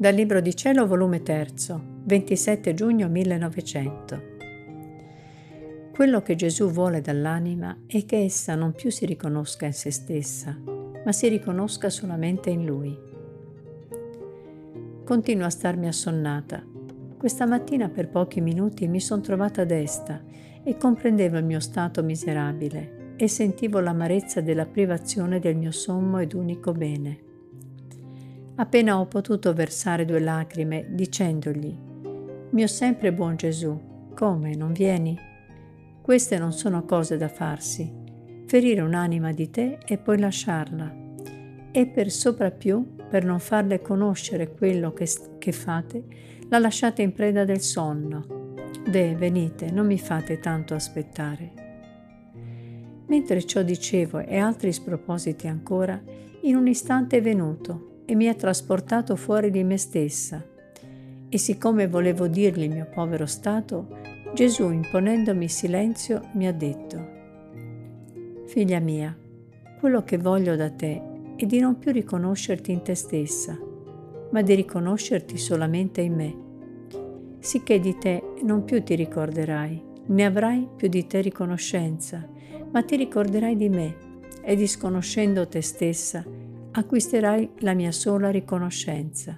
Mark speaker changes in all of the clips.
Speaker 1: Dal Libro di Cielo, volume 3, 27 giugno 1900. Quello che Gesù vuole dall'anima è che essa non più si riconosca in se stessa, ma si riconosca solamente in Lui. Continuo a starmi assonnata. Questa mattina per pochi minuti mi sono trovata desta e comprendevo il mio stato miserabile e sentivo l'amarezza della privazione del mio sommo ed unico bene appena ho potuto versare due lacrime dicendogli, mio sempre buon Gesù, come non vieni? Queste non sono cose da farsi, ferire un'anima di te e poi lasciarla, e per soprappiù, per non farle conoscere quello che, che fate, la lasciate in preda del sonno. De, venite, non mi fate tanto aspettare. Mentre ciò dicevo e altri spropositi ancora, in un istante è venuto e mi ha trasportato fuori di me stessa. E siccome volevo dirgli il mio povero stato, Gesù, imponendomi silenzio, mi ha detto, Figlia mia, quello che voglio da te è di non più riconoscerti in te stessa, ma di riconoscerti solamente in me, sicché di te non più ti ricorderai, ne avrai più di te riconoscenza, ma ti ricorderai di me e disconoscendo te stessa, acquisterai la mia sola riconoscenza.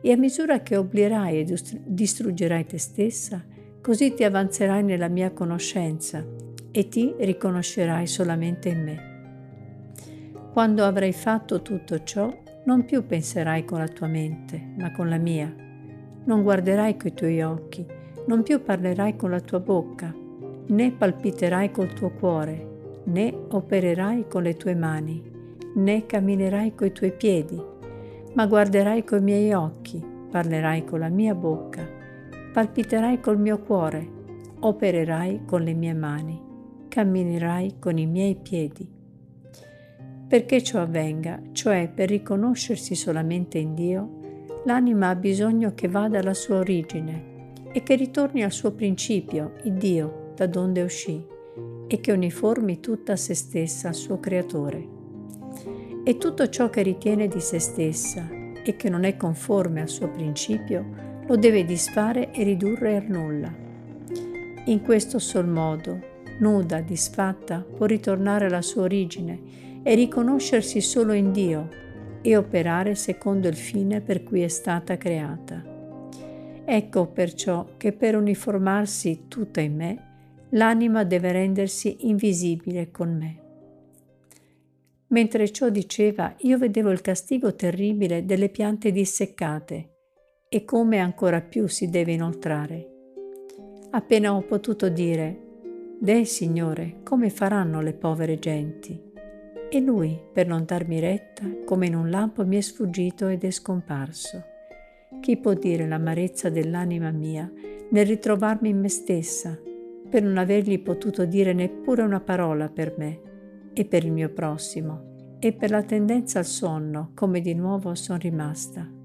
Speaker 1: E a misura che oblierai e distruggerai te stessa, così ti avanzerai nella mia conoscenza e ti riconoscerai solamente in me. Quando avrai fatto tutto ciò, non più penserai con la tua mente, ma con la mia. Non guarderai coi tuoi occhi, non più parlerai con la tua bocca, né palpiterai col tuo cuore, né opererai con le tue mani né camminerai coi tuoi piedi, ma guarderai coi miei occhi, parlerai con la mia bocca, palpiterai col mio cuore, opererai con le mie mani, camminerai con i miei piedi. Perché ciò avvenga, cioè per riconoscersi solamente in Dio, l'anima ha bisogno che vada alla sua origine e che ritorni al suo principio, il Dio, da donde uscì, e che uniformi tutta se stessa al suo creatore e tutto ciò che ritiene di se stessa e che non è conforme al suo principio lo deve disfare e ridurre al nulla. In questo sol modo, nuda, disfatta, può ritornare alla sua origine e riconoscersi solo in Dio e operare secondo il fine per cui è stata creata. Ecco perciò che per uniformarsi tutta in me, l'anima deve rendersi invisibile con me. Mentre ciò diceva, io vedevo il castigo terribile delle piante disseccate e come ancora più si deve inoltrare. Appena ho potuto dire, Deh, Signore, come faranno le povere genti? E lui, per non darmi retta, come in un lampo mi è sfuggito ed è scomparso. Chi può dire l'amarezza dell'anima mia nel ritrovarmi in me stessa, per non avergli potuto dire neppure una parola per me? E per il mio prossimo e per la tendenza al sonno come di nuovo sono rimasta.